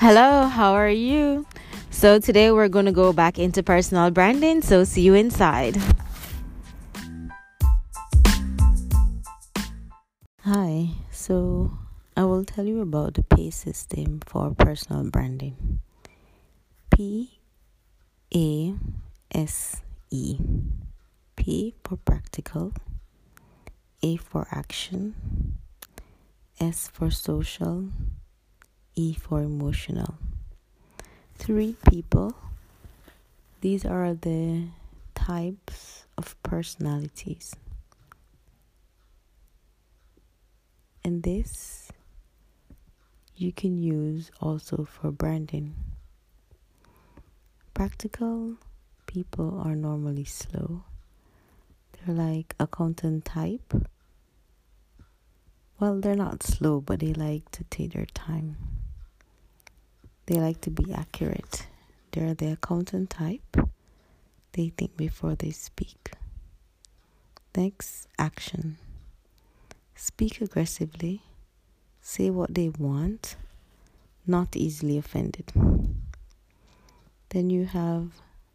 Hello, how are you? So, today we're going to go back into personal branding. So, see you inside. Hi, so I will tell you about the PASE system for personal branding. P A S E. P for practical, A for action, S for social, E for emotional. Three people. These are the types of personalities. And this you can use also for branding. Practical people are normally slow. They're like accountant type. Well, they're not slow, but they like to take their time. They like to be accurate. They're the accountant type. They think before they speak. Next, action. Speak aggressively. Say what they want. Not easily offended. Then you have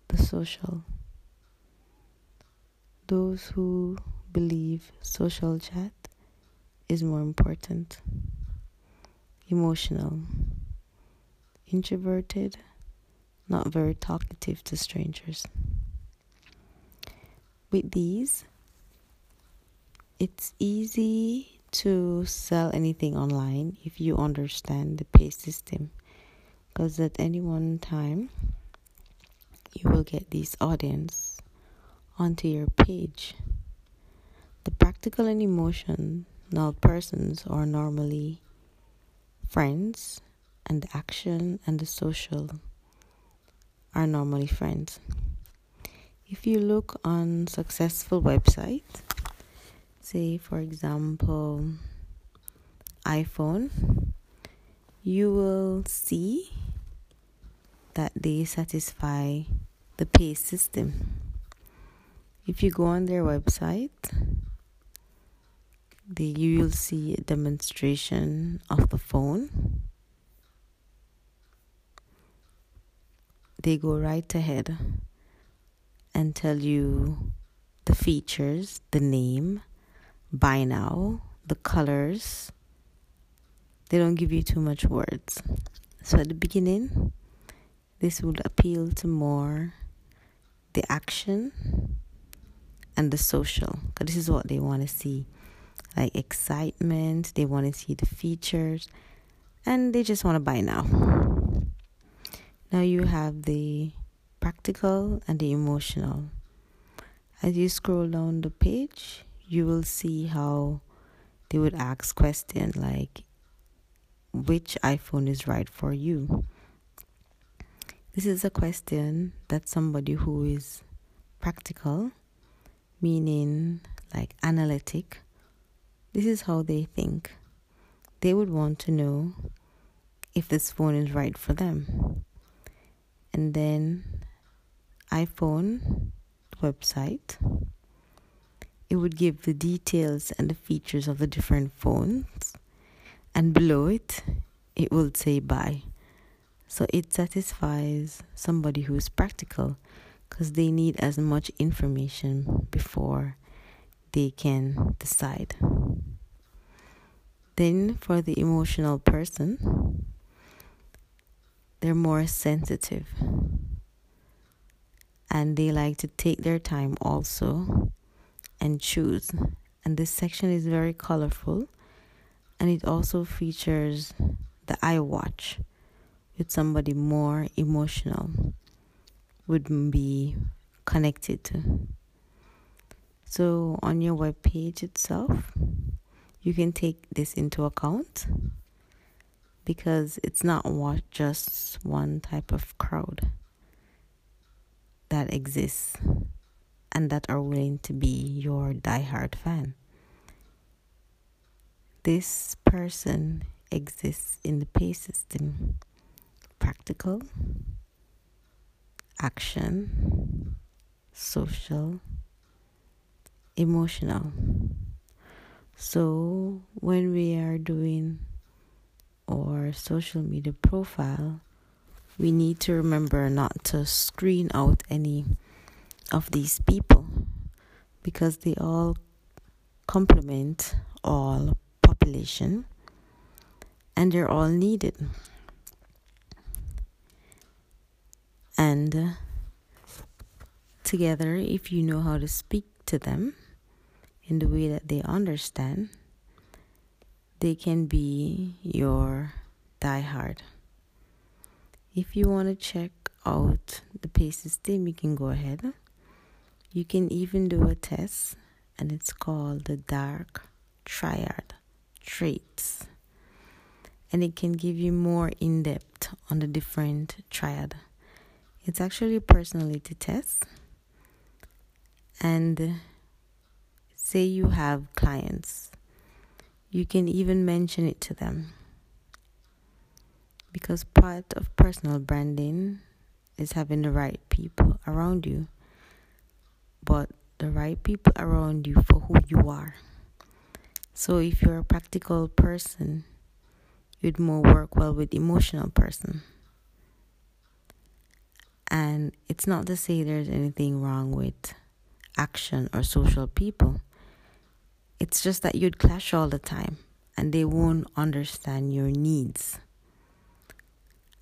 the social. Those who believe social chat is more important. Emotional introverted, not very talkative to strangers. With these, it's easy to sell anything online if you understand the PASE system because at any one time you will get this audience onto your page. The practical and emotional persons are normally friends and the action and the social are normally friends. If you look on successful websites, say for example iPhone, you will see that they satisfy the PASE system. If you go on their website, they, you will see a demonstration of the phone they go right ahead and tell you the features, the name, buy now, the colors. They don't give you too much words. So at the beginning, this would appeal to more the action and the social because this is what they want to see like excitement they want to see the features and they just want to buy now now you have the practical and the emotional. As you scroll down the page, you will see how they would ask questions like which iPhone is right for you. This is a question that somebody who is practical, meaning like analytic, this is how they think. They would want to know if this phone is right for them and then iPhone website. It would give the details and the features of the different phones, and below it, it will say buy. So it satisfies somebody who's practical because they need as much information before they can decide. Then, for the emotional person, they're more sensitive and they like to take their time also and choose. And this section is very colorful and it also features the iWatch with somebody more emotional would be connected to. So on your web page itself, you can take this into account because it's not just one type of crowd that exists and that are willing to be your diehard fan. This person exists in the PASE system practical, action, social, emotional. So when we are doing or social media profile, we need to remember not to screen out any of these people because they all complement all population and they're all needed. And together, if you know how to speak to them in the way that they understand, they can be your diehard. If you want to check out the PASE system, you can go ahead. You can even do a test, and it's called the Dark Triad Traits. And it can give you more in depth on the different triad. It's actually a personality test. And say you have clients you can even mention it to them. Because part of personal branding is having the right people around you, but the right people around you for who you are. So if you're a practical person, you'd more work well with emotional person. And it's not to say there's anything wrong with action or social people. It's just that you'd clash all the time and they won't understand your needs.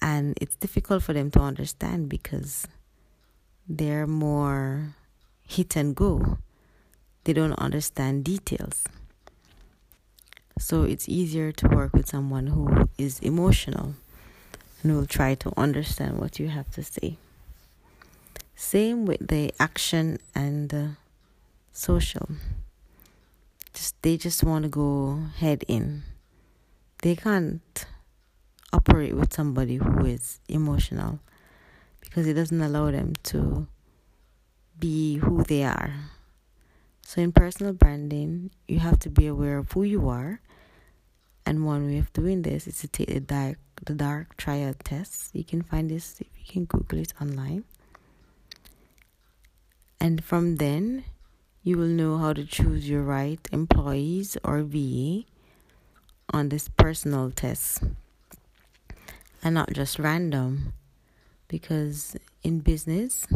And it's difficult for them to understand because they're more hit and go. They don't understand details. So it's easier to work with someone who is emotional and will try to understand what you have to say. Same with the action and the social just they just want to go head in. They can't operate with somebody who is emotional because it doesn't allow them to be who they are. So in personal branding, you have to be aware of who you are. And one way of doing this is to take the dark the dark triad test. You can find this if you can Google it online. And from then you will know how to choose your right employees or VA on this personal test. And not just random because in business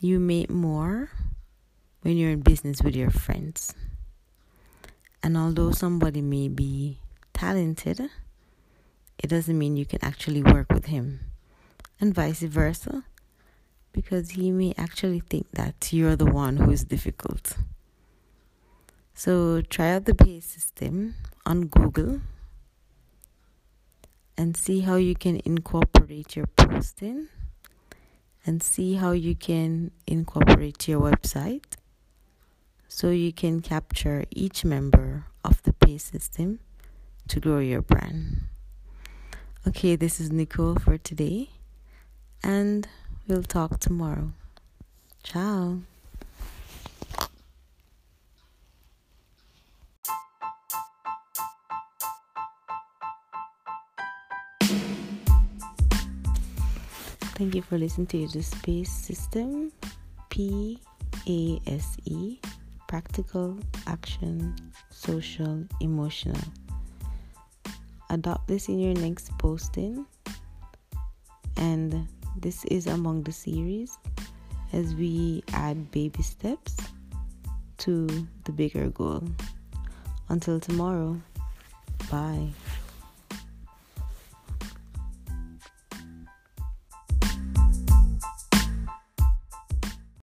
you make more when you're in business with your friends. And although somebody may be talented it doesn't mean you can actually work with him. And vice versa because he may actually think that you're the one who is difficult. So try out the PASE system on Google and see how you can incorporate your posting and see how you can incorporate your website so you can capture each member of the PASE system to grow your brand. Okay, this is Nicole for today and We'll talk tomorrow. Ciao. Thank you for listening to the Space System P A S E Practical Action Social Emotional. Adopt this in your next posting and this is among the series as we add baby steps to the bigger goal. Until tomorrow, bye.